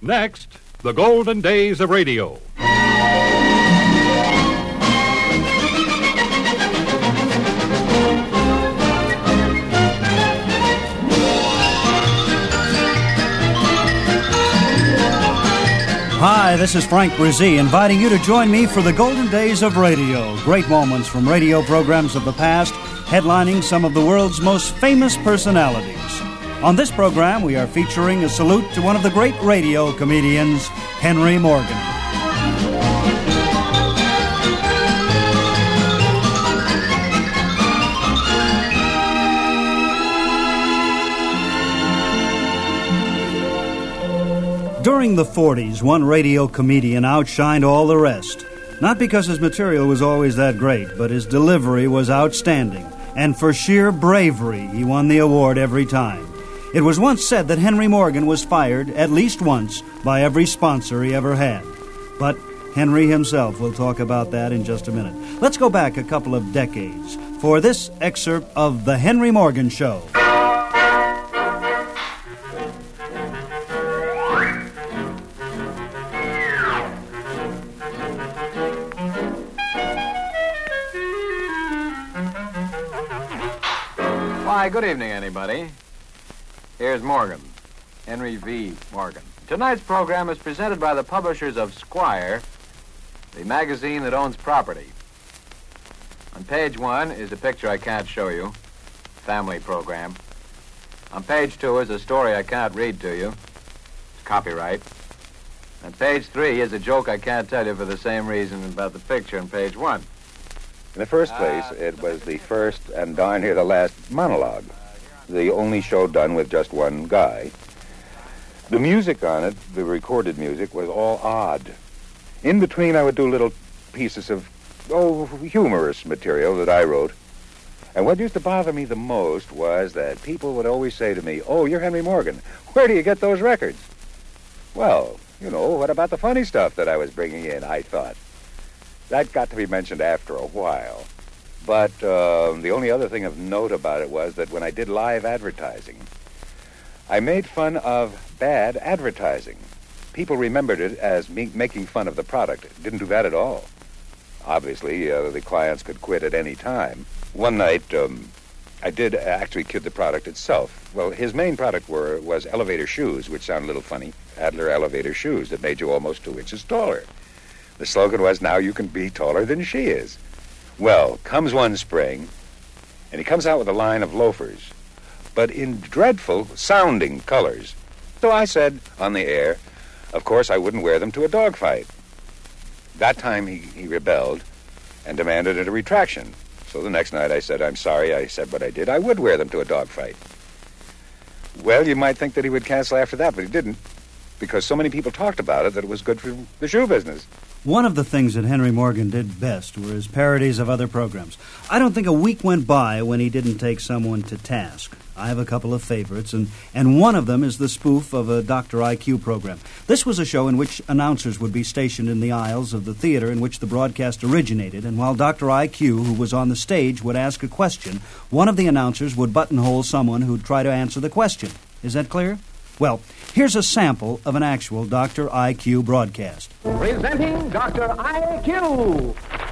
Next, the golden days of radio. Hi, this is Frank Bresee, inviting you to join me for the golden days of radio. Great moments from radio programs of the past, headlining some of the world's most famous personalities. On this program, we are featuring a salute to one of the great radio comedians, Henry Morgan. During the 40s, one radio comedian outshined all the rest. Not because his material was always that great, but his delivery was outstanding. And for sheer bravery, he won the award every time. It was once said that Henry Morgan was fired at least once by every sponsor he ever had. But Henry himself will talk about that in just a minute. Let's go back a couple of decades for this excerpt of The Henry Morgan Show. Why, good evening, anybody. Here's Morgan, Henry V. Morgan. Tonight's program is presented by the publishers of Squire, the magazine that owns property. On page one is a picture I can't show you, family program. On page two is a story I can't read to you, it's copyright. On page three is a joke I can't tell you for the same reason about the picture on page one. In the first ah, place, it was the first and darn near the last monologue. The only show done with just one guy. The music on it, the recorded music, was all odd. In between, I would do little pieces of, oh, humorous material that I wrote. And what used to bother me the most was that people would always say to me, Oh, you're Henry Morgan. Where do you get those records? Well, you know, what about the funny stuff that I was bringing in, I thought. That got to be mentioned after a while. But uh, the only other thing of note about it was that when I did live advertising, I made fun of bad advertising. People remembered it as me making fun of the product. Didn't do that at all. Obviously, uh, the clients could quit at any time. One night, um, I did actually kid the product itself. Well, his main product were, was elevator shoes, which sound a little funny. Adler elevator shoes that made you almost two inches taller. The slogan was, now you can be taller than she is. Well, comes one spring, and he comes out with a line of loafers, but in dreadful sounding colors. So I said on the air, of course I wouldn't wear them to a dogfight. That time he, he rebelled and demanded a retraction. So the next night I said, I'm sorry I said what I did. I would wear them to a dogfight. Well, you might think that he would cancel after that, but he didn't, because so many people talked about it that it was good for the shoe business. One of the things that Henry Morgan did best were his parodies of other programs. I don't think a week went by when he didn't take someone to task. I have a couple of favorites, and, and one of them is the spoof of a Dr. IQ program. This was a show in which announcers would be stationed in the aisles of the theater in which the broadcast originated, and while Dr. IQ, who was on the stage, would ask a question, one of the announcers would buttonhole someone who'd try to answer the question. Is that clear? Well, here's a sample of an actual Dr. IQ broadcast. Presenting Dr. IQ.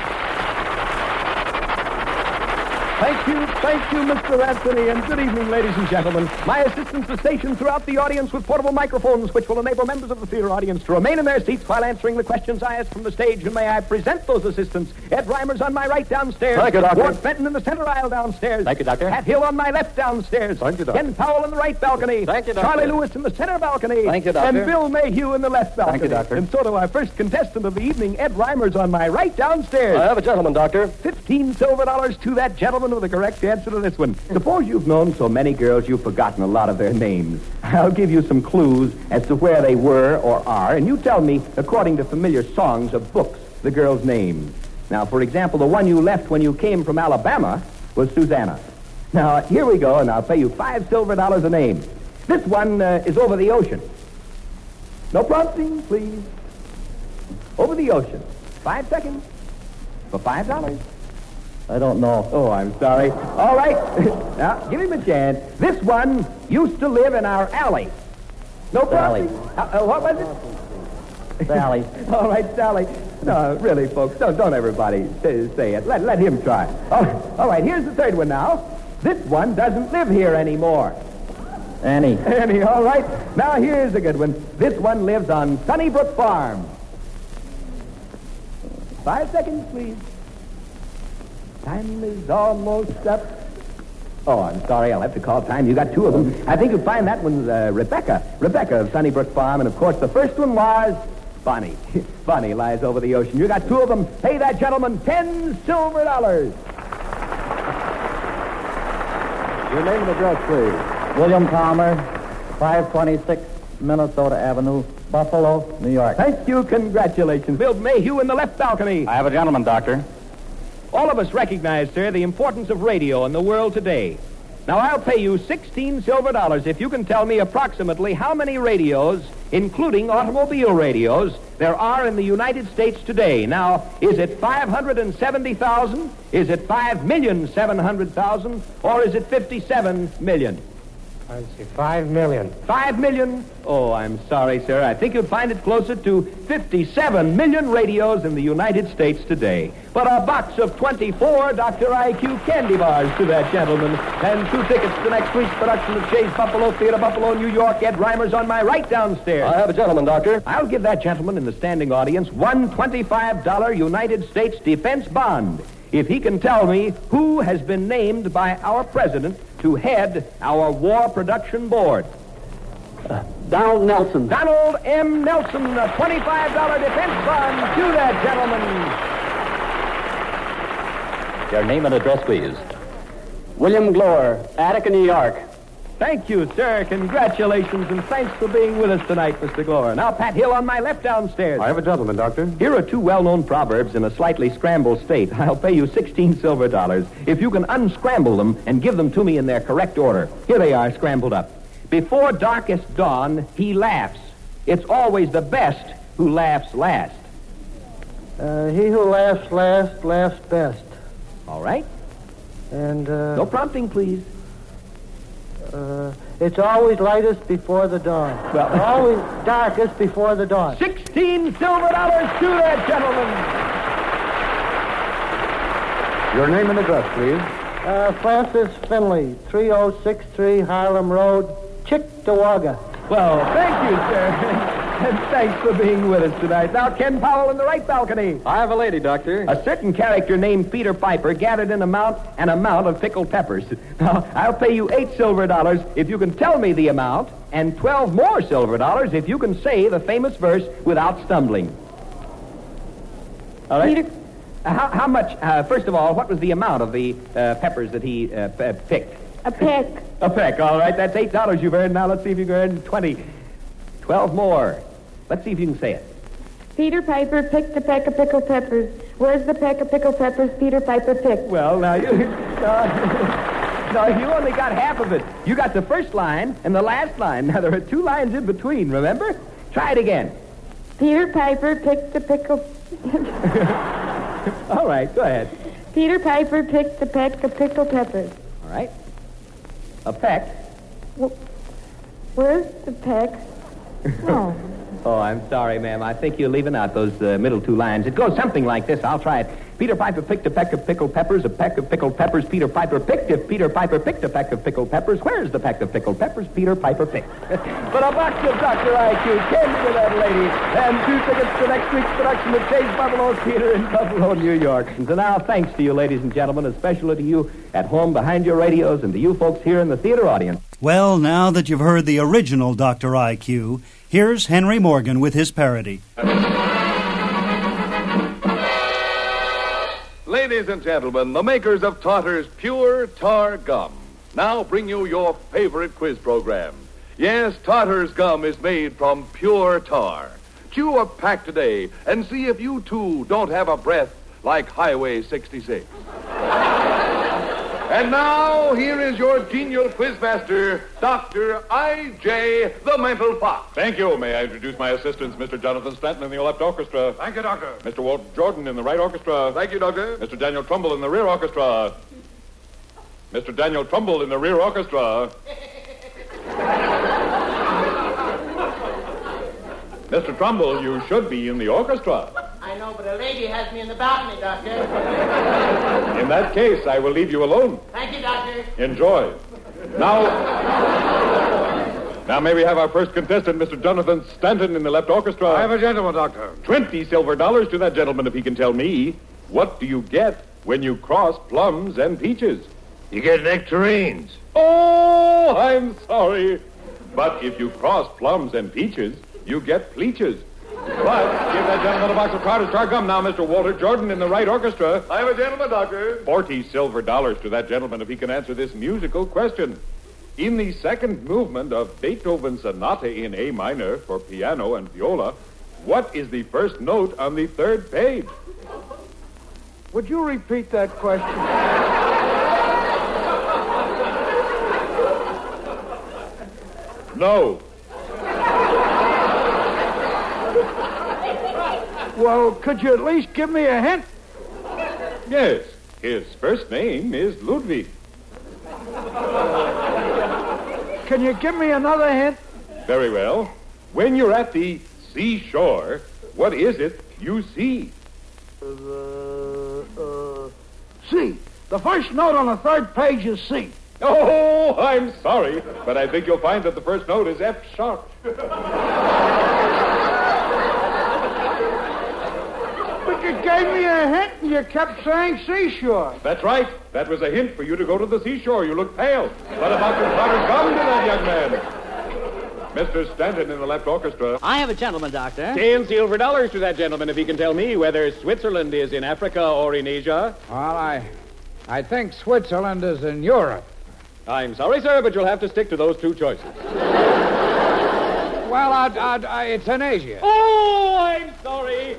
Thank you, thank you, Mr. Anthony, and good evening, ladies and gentlemen. My assistants are stationed throughout the audience with portable microphones, which will enable members of the theater audience to remain in their seats while answering the questions I ask from the stage. And may I present those assistants? Ed Reimer's on my right downstairs. Thank you, Doctor. Ward Fenton in the center aisle downstairs. Thank you, Doctor. Pat Hill on my left downstairs. Thank you, Doctor. Ken Powell in the right balcony. Thank you, Doctor. Charlie Lewis in the center balcony. Thank you, Doctor. And Bill Mayhew in the left balcony. Thank you, Doctor. And so to our first contestant of the evening, Ed Reimer's on my right downstairs. I have a gentleman, Doctor. Fifteen silver dollars to that gentleman with the correct answer to this one. Suppose you've known so many girls you've forgotten a lot of their names. I'll give you some clues as to where they were or are, and you tell me, according to familiar songs or books, the girl's name. Now, for example, the one you left when you came from Alabama was Susanna. Now, here we go, and I'll pay you five silver dollars a name. This one uh, is over the ocean. No prompting, please. Over the ocean. Five seconds. For five dollars. I don't know. Oh, I'm sorry. All right. now, give him a chance. This one used to live in our alley. No prompting? Uh, uh, what was it? Sally. All right, Sally. No, really, folks, don't, don't everybody say, say it. Let, let him try. Oh, all right, here's the third one now. This one doesn't live here anymore. Annie. Annie, all right. Now here's a good one. This one lives on Sunnybrook Farm. Five seconds, please. Time is almost up. Oh, I'm sorry. I'll have to call time. You got two of them. I think you'll find that one's uh, Rebecca. Rebecca of Sunnybrook Farm. And, of course, the first one was Bonnie. Bonnie lies over the ocean. You got two of them. Pay that gentleman ten silver dollars. Your name and address, please. William Palmer, 526 Minnesota Avenue, Buffalo, New York. Thank you. Congratulations. Bill Mayhew in the left balcony. I have a gentleman, Doctor. All of us recognize, sir, the importance of radio in the world today. Now, I'll pay you 16 silver dollars if you can tell me approximately how many radios, including automobile radios, there are in the United States today. Now, is it 570,000? Is it 5,700,000? Or is it 57 million? I see. Five million. Five million? Oh, I'm sorry, sir. I think you'd find it closer to 57 million radios in the United States today. But a box of 24 Dr. IQ candy bars to that gentleman, and two tickets to next week's production of Shea's Buffalo Theater, Buffalo, New York. Ed Reimer's on my right downstairs. I have a gentleman, Doctor. I'll give that gentleman in the standing audience one $25 United States defense bond if he can tell me who has been named by our president to head our war production board. Uh, Donald Nelson. Donald M. Nelson, a $25 defense bond to that gentleman. Your name and address, please. William Glore, Attica, New York. Thank you, sir. Congratulations, and thanks for being with us tonight, Mr. Glore. Now, Pat Hill on my left downstairs. I have a gentleman, Doctor. Here are two well-known proverbs in a slightly scrambled state. I'll pay you 16 silver dollars if you can unscramble them and give them to me in their correct order. Here they are, scrambled up. Before darkest dawn, he laughs. It's always the best who laughs last. Uh, he who laughs last laughs best. All right? And uh, No prompting, please. Uh, it's always lightest before the dawn. Well- always darkest before the dawn. 16 silver dollars to that gentleman. Your name and address, please. Uh, Francis Finley, 3063 Harlem Road, Cheektowaga. Well, thank you, sir. and thanks for being with us tonight. Now, Ken Powell in the right balcony. I have a lady, Doctor. A certain character named Peter Piper gathered an amount an amount of pickled peppers. Now, I'll pay you eight silver dollars if you can tell me the amount, and twelve more silver dollars if you can say the famous verse without stumbling. All right. Peter- Uh, how, how much? Uh, first of all, what was the amount of the uh, peppers that he uh, p- picked? A peck. A peck. All right, that's eight dollars you've earned. Now let's see if you can earn twenty. Twelve more. Let's see if you can say it. Peter Piper picked a peck of pickled peppers. Where's the peck of pickled peppers Peter Piper picked? Well, now you. No, uh, no, you only got half of it. You got the first line and the last line. Now there are two lines in between. Remember? Try it again. Peter Piper picked a pickle. All right, go ahead. Peter Piper picked a peck of pickled peppers. All right. A peck. Where's the peck? Oh, Oh, I'm sorry, ma'am. I think you're leaving out those uh, middle two lines. It goes something like this. I'll try it. Peter Piper picked a peck of pickled peppers. A peck of pickled peppers Peter Piper picked. If Peter Piper picked a peck of pickled peppers, where's the peck of pickled peppers Peter Piper picked? but a box of Dr. IQ came to that lady, and two tickets to next week's production of Shea's Buffalo Theater in Buffalo, New York. And so now, thanks to you, ladies and gentlemen, especially to you at home behind your radios and to you folks here in the theater audience. Well, now that you've heard the original Dr. IQ, here's Henry Morgan with his parody. Ladies and gentlemen, the makers of Totter's Pure Tar Gum now bring you your favorite quiz program. Yes, Totter's Gum is made from pure tar. Chew a pack today and see if you too don't have a breath like Highway 66. And now, here is your genial quizmaster, Dr. I.J. the Mental Fox. Thank you. May I introduce my assistants, Mr. Jonathan Stanton in the left orchestra, Thank you, Doctor. Mr. Walt Jordan in the right orchestra, Thank you, Doctor. Mr. Daniel Trumbull in the rear orchestra, Mr. Daniel Trumbull in the rear orchestra. Mr. Trumbull, you should be in the orchestra. I know, but a lady has me in the balcony, Doctor. In that case, I will leave you alone. Thank you, Doctor. Enjoy. Now, now may we have our first contestant, Mr. Jonathan Stanton, in the left orchestra. I have a gentleman, Doctor. Twenty silver dollars to that gentleman if he can tell me what do you get when you cross plums and peaches. You get nectarines. Oh, I'm sorry. But if you cross plums and peaches, you get pleaches. But give that gentleman a box of Carter's Tar Gum now, Mr. Walter Jordan in the right orchestra. I am a gentleman, Doctor. Forty silver dollars to that gentleman if he can answer this musical question. In the second movement of Beethoven's Sonata in A minor for piano and viola, what is the first note on the third page? Would you repeat that question? No. Well, could you at least give me a hint? Yes, his first name is Ludwig. Can you give me another hint? Very well. When you're at the seashore, what is it you see? Uh, uh, C. The first note on the third page is C. Oh, I'm sorry, but I think you'll find that the first note is F sharp. you gave me a hint and you kept saying seashore. That's right. That was a hint for you to go to the seashore. You look pale. What about your Carter's gum to that young man? Mr. Stanton in the left orchestra. I have a gentleman, Doctor. Ten silver dollars to that gentleman if he can tell me whether Switzerland is in Africa or in Asia. Well, I, I think Switzerland is in Europe. I'm sorry, sir, but you'll have to stick to those two choices. Well, I, I, I, it's in Asia. Oh, I'm sorry.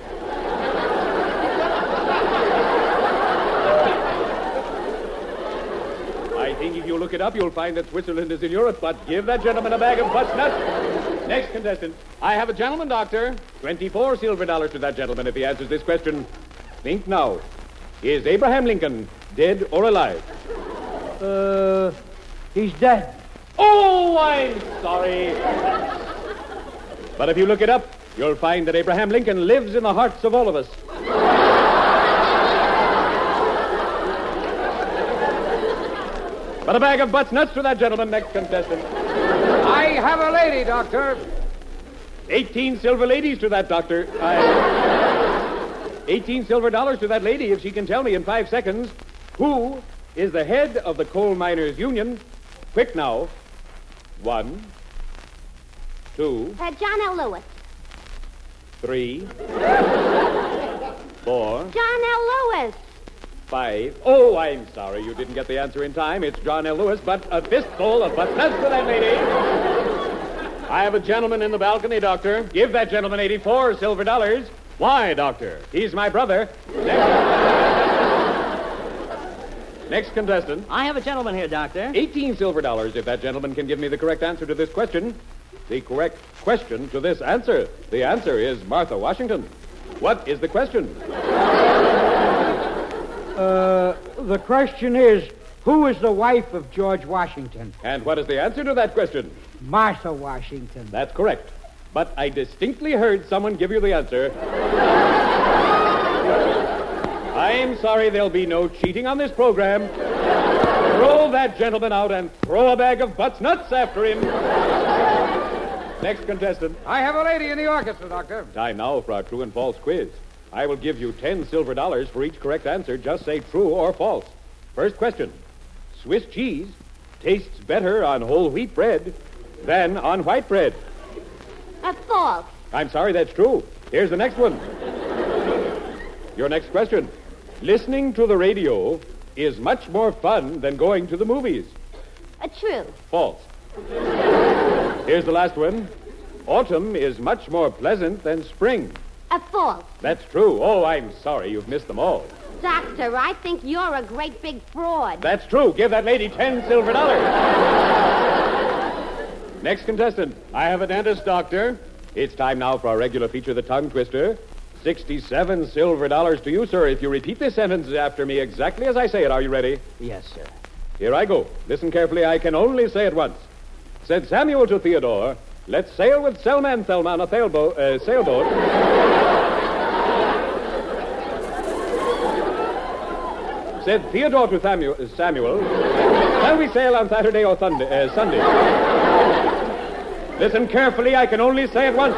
I think if you look it up, you'll find that Switzerland is in Europe, but give that gentleman a bag of butts nuts. Next contestant. I have a gentleman, Doctor. 24 silver dollars to that gentleman if he answers this question. Think now. Is Abraham Lincoln dead or alive? Uh, he's dead. Oh, I'm sorry. But if you look it up, you'll find that Abraham Lincoln lives in the hearts of all of us. But a bag of butts nuts to that gentleman, next contestant. I have a lady, Doctor. 18 silver ladies to that doctor. I... 18 silver dollars to that lady if she can tell me in five seconds who is the head of the Coal Miners Union. Quick now. One, two, Uh, John L. Lewis. three, four, John L. Lewis. Five. Oh, I'm sorry you didn't get the answer in time. It's John L. Lewis, but a fistful of butts nuts to that lady. I have a gentleman in the balcony, Doctor. Give that gentleman 84 silver dollars. Why, Doctor? He's my brother. Next, Next contestant. I have a gentleman here, Doctor. 18 silver dollars if that gentleman can give me the correct answer to this question. The correct question to this answer. The answer is Martha Washington. What is the question? Uh, the question is, who is the wife of George Washington? And what is the answer to that question? Martha Washington. That's correct. But I distinctly heard someone give you the answer. I'm sorry there'll be no cheating on this program. Throw that gentleman out and throw a bag of butts nuts after him. Next contestant. I have a lady in the orchestra, Doctor. Time now for our true and false quiz. I will give you ten silver dollars for each correct answer. Just say true or false. First question. Swiss cheese tastes better on whole wheat bread than on white bread. A false. I'm sorry, that's true. Here's the next one. Your next question. Listening to the radio is much more fun than going to the movies. A true. False. Here's the last one. Autumn is much more pleasant than spring. A false. That's true. Oh, I'm sorry. You've missed them all. Doctor, I think you're a great big fraud. That's true. Give that lady ten silver dollars. Next contestant. I have a dentist, doctor. It's time now for our regular feature, the tongue twister. Sixty-seven silver dollars to you, sir, if you repeat this sentence after me exactly as I say it. Are you ready? Yes, sir. Here I go. Listen carefully. I can only say it once. Said Samuel to Theodore, Let's sail with Selma and Thelma on a sailboat. Uh, sailboat. Said Theodore to Samuel, uh, Samuel, shall we sail on Saturday or Sunday? Uh, Sunday? Listen carefully, I can only say it once.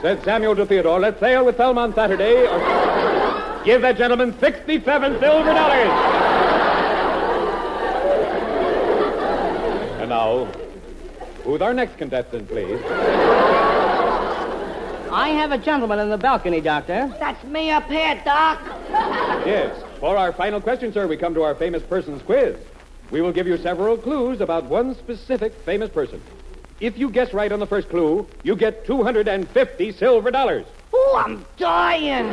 Said Samuel to Theodore, let's sail with Thelma on Saturday or give that gentleman 67 silver dollars. And now, who's our next contestant, please? I have a gentleman in the balcony, Doctor. That's me up here, Doc. Yes. For our final question, sir, we come to our famous persons quiz. We will give you several clues about one specific famous person. If you guess right on the first clue, you get 250 silver dollars. Oh, I'm dying.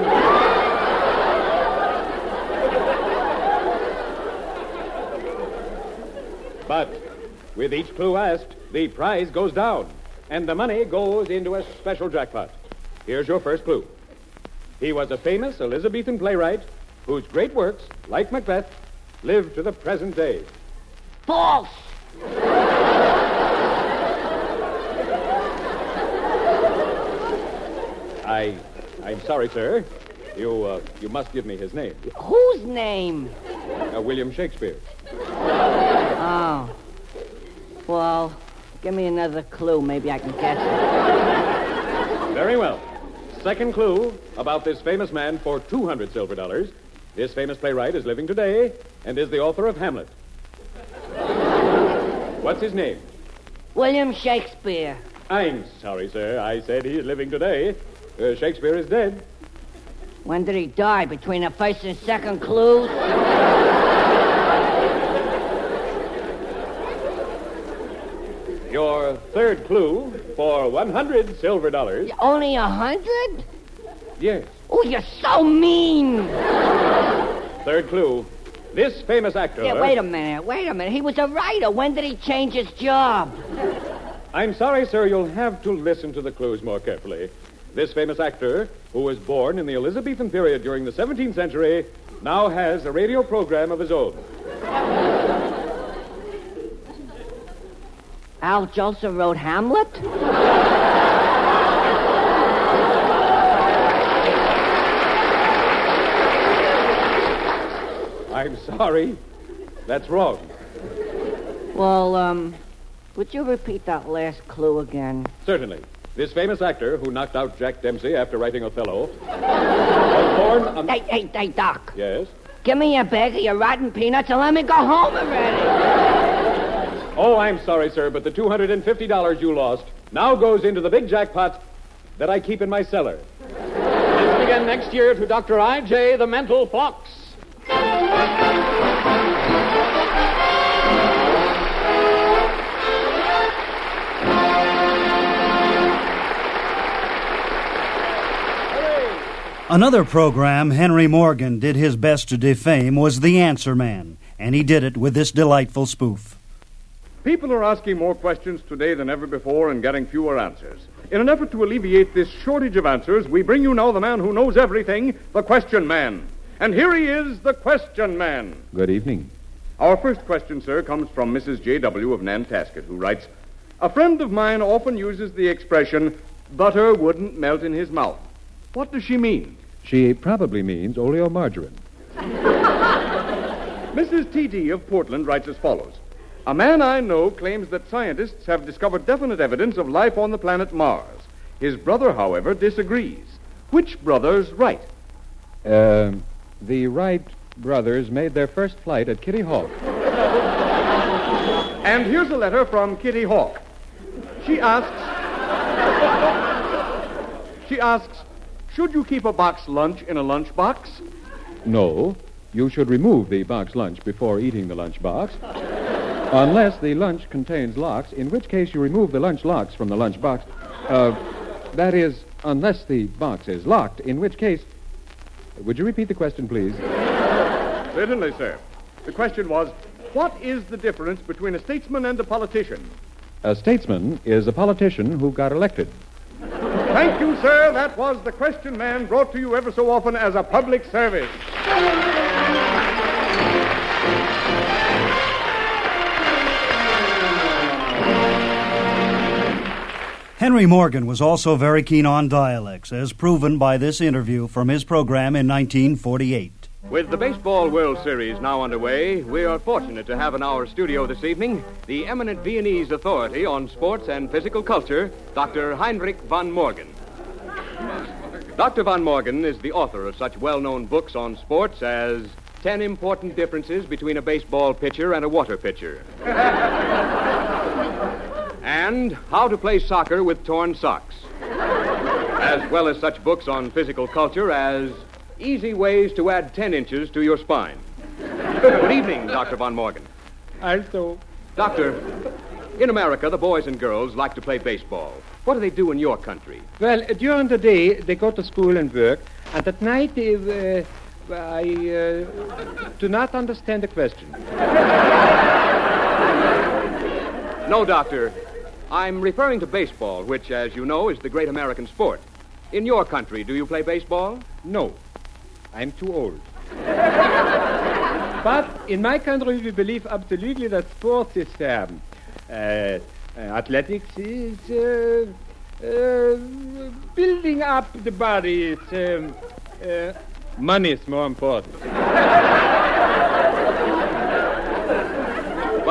But with each clue asked, the prize goes down, and the money goes into a special jackpot. Here's your first clue. He was a famous Elizabethan playwright whose great works, like Macbeth, live to the present day. False. I, I'm sorry, sir. You, uh, you must give me his name. Whose name? Uh, William Shakespeare. Oh. Well, give me another clue. Maybe I can catch it. Very well. Second clue about this famous man for 200 silver dollars. This famous playwright is living today and is the author of Hamlet. What's his name? William Shakespeare. I'm sorry, sir. I said he's living today. Uh, Shakespeare is dead. When did he die? Between the first and second clues? Your third clue for 100 silver dollars. Only a hundred? Yes. Oh, you're so mean. Third clue. This famous actor. Yeah, wait a minute. Wait a minute. He was a writer. When did he change his job? I'm sorry, sir. You'll have to listen to the clues more carefully. This famous actor, who was born in the Elizabethan period during the 17th century, now has a radio program of his own. Al Jolson wrote Hamlet? I'm sorry. That's wrong. Well, um, would you repeat that last clue again? Certainly. This famous actor, who knocked out Jack Dempsey after writing Othello, was born on. Hey, hey, hey, Doc. Yes? Give me a bag of your rotten peanuts and let me go home already. Oh, I'm sorry, sir, but the $250 you lost now goes into the big jackpot that I keep in my cellar. Listen again next year to Dr. I.J. the Mental Fox. Another program Henry Morgan did his best to defame was The Answer Man, and he did it with this delightful spoof. People are asking more questions today than ever before and getting fewer answers. In an effort to alleviate this shortage of answers, we bring you now the man who knows everything, the Question Man. And here he is, the Question Man. Good evening. Our first question, sir, comes from Mrs. J.W. of Nantasket, who writes A friend of mine often uses the expression, butter wouldn't melt in his mouth. What does she mean? She probably means oleomargarine. Mrs. T.D. of Portland writes as follows A man I know claims that scientists have discovered definite evidence of life on the planet Mars. His brother, however, disagrees. Which brother's right? Uh, the Wright brothers made their first flight at Kitty Hawk. And here's a letter from Kitty Hawk. She asks She asks, should you keep a box lunch in a lunch box? No, you should remove the box lunch before eating the lunch box. Unless the lunch contains locks, in which case you remove the lunch locks from the lunch box. Uh, that is, unless the box is locked, in which case. Would you repeat the question, please? Certainly, sir. The question was, what is the difference between a statesman and a politician? A statesman is a politician who got elected. Thank you, sir. That was the Question Man brought to you ever so often as a public service. Henry Morgan was also very keen on dialects, as proven by this interview from his program in 1948. With the Baseball World Series now underway, we are fortunate to have in our studio this evening the eminent Viennese authority on sports and physical culture, Dr. Heinrich von Morgan. Dr. von Morgan is the author of such well known books on sports as Ten Important Differences Between a Baseball Pitcher and a Water Pitcher, and How to Play Soccer with Torn Socks, as well as such books on physical culture as Easy Ways to Add 10 Inches to Your Spine. Good evening, Dr. von Morgen. Also, Doctor, in America, the boys and girls like to play baseball. What do they do in your country? well, during the day they go to school and work, and at night they, uh, I uh, do not understand the question. No, Doctor. I'm referring to baseball, which, as you know, is the great American sport. In your country, do you play baseball? No, I'm too old. but in my country, we believe absolutely that sports is um, uh, uh, athletics is uh, uh, building up the body. It's, um, uh, money is more important.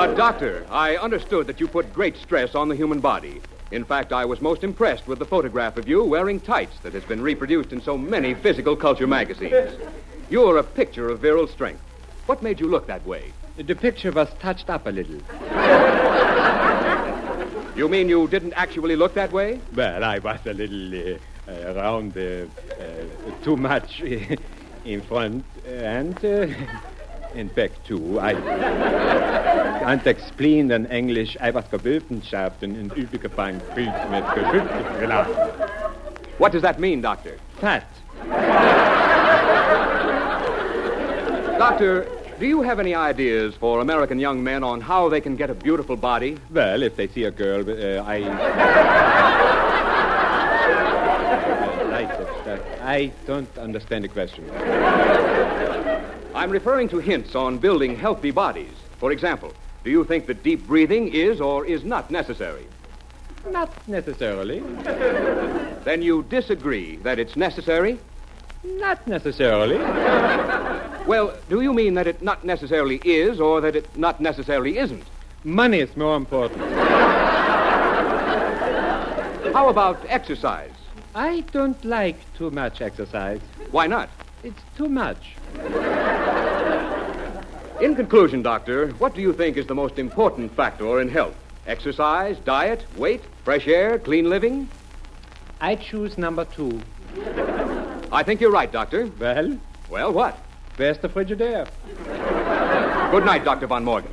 But, Doctor, I understood that you put great stress on the human body. In fact, I was most impressed with the photograph of you wearing tights that has been reproduced in so many physical culture magazines. You're a picture of virile strength. What made you look that way? The picture was touched up a little. You mean you didn't actually look that way? Well, I was a little uh, uh, around uh, uh, too much in front and uh, in back too. I can't explain in English. I was Gewölbenschaften und übergefangen Bild mit What does that mean, Doctor? Fat. Doctor, do you have any ideas for American young men on how they can get a beautiful body? Well, if they see a girl, uh, I. like that stuff. I don't understand the question. I'm referring to hints on building healthy bodies. For example, do you think that deep breathing is or is not necessary? Not necessarily. Then you disagree that it's necessary? Not necessarily. Well, do you mean that it not necessarily is or that it not necessarily isn't? Money is more important. How about exercise? I don't like too much exercise. Why not? It's too much. In conclusion, Doctor, what do you think is the most important factor in health? Exercise, diet, weight, fresh air, clean living? I choose number two. I think you're right, Doctor. Well? Well, what? Where's the Frigidaire? Good night, Dr. Von Morgen.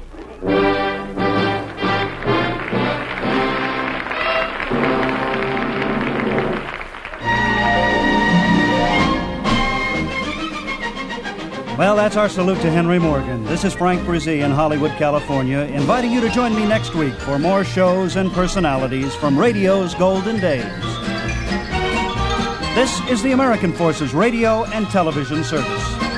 Well, that's our salute to Henry Morgan. This is Frank Bresee in Hollywood, California, inviting you to join me next week for more shows and personalities from radio's golden days. This is the American Forces Radio and Television Service.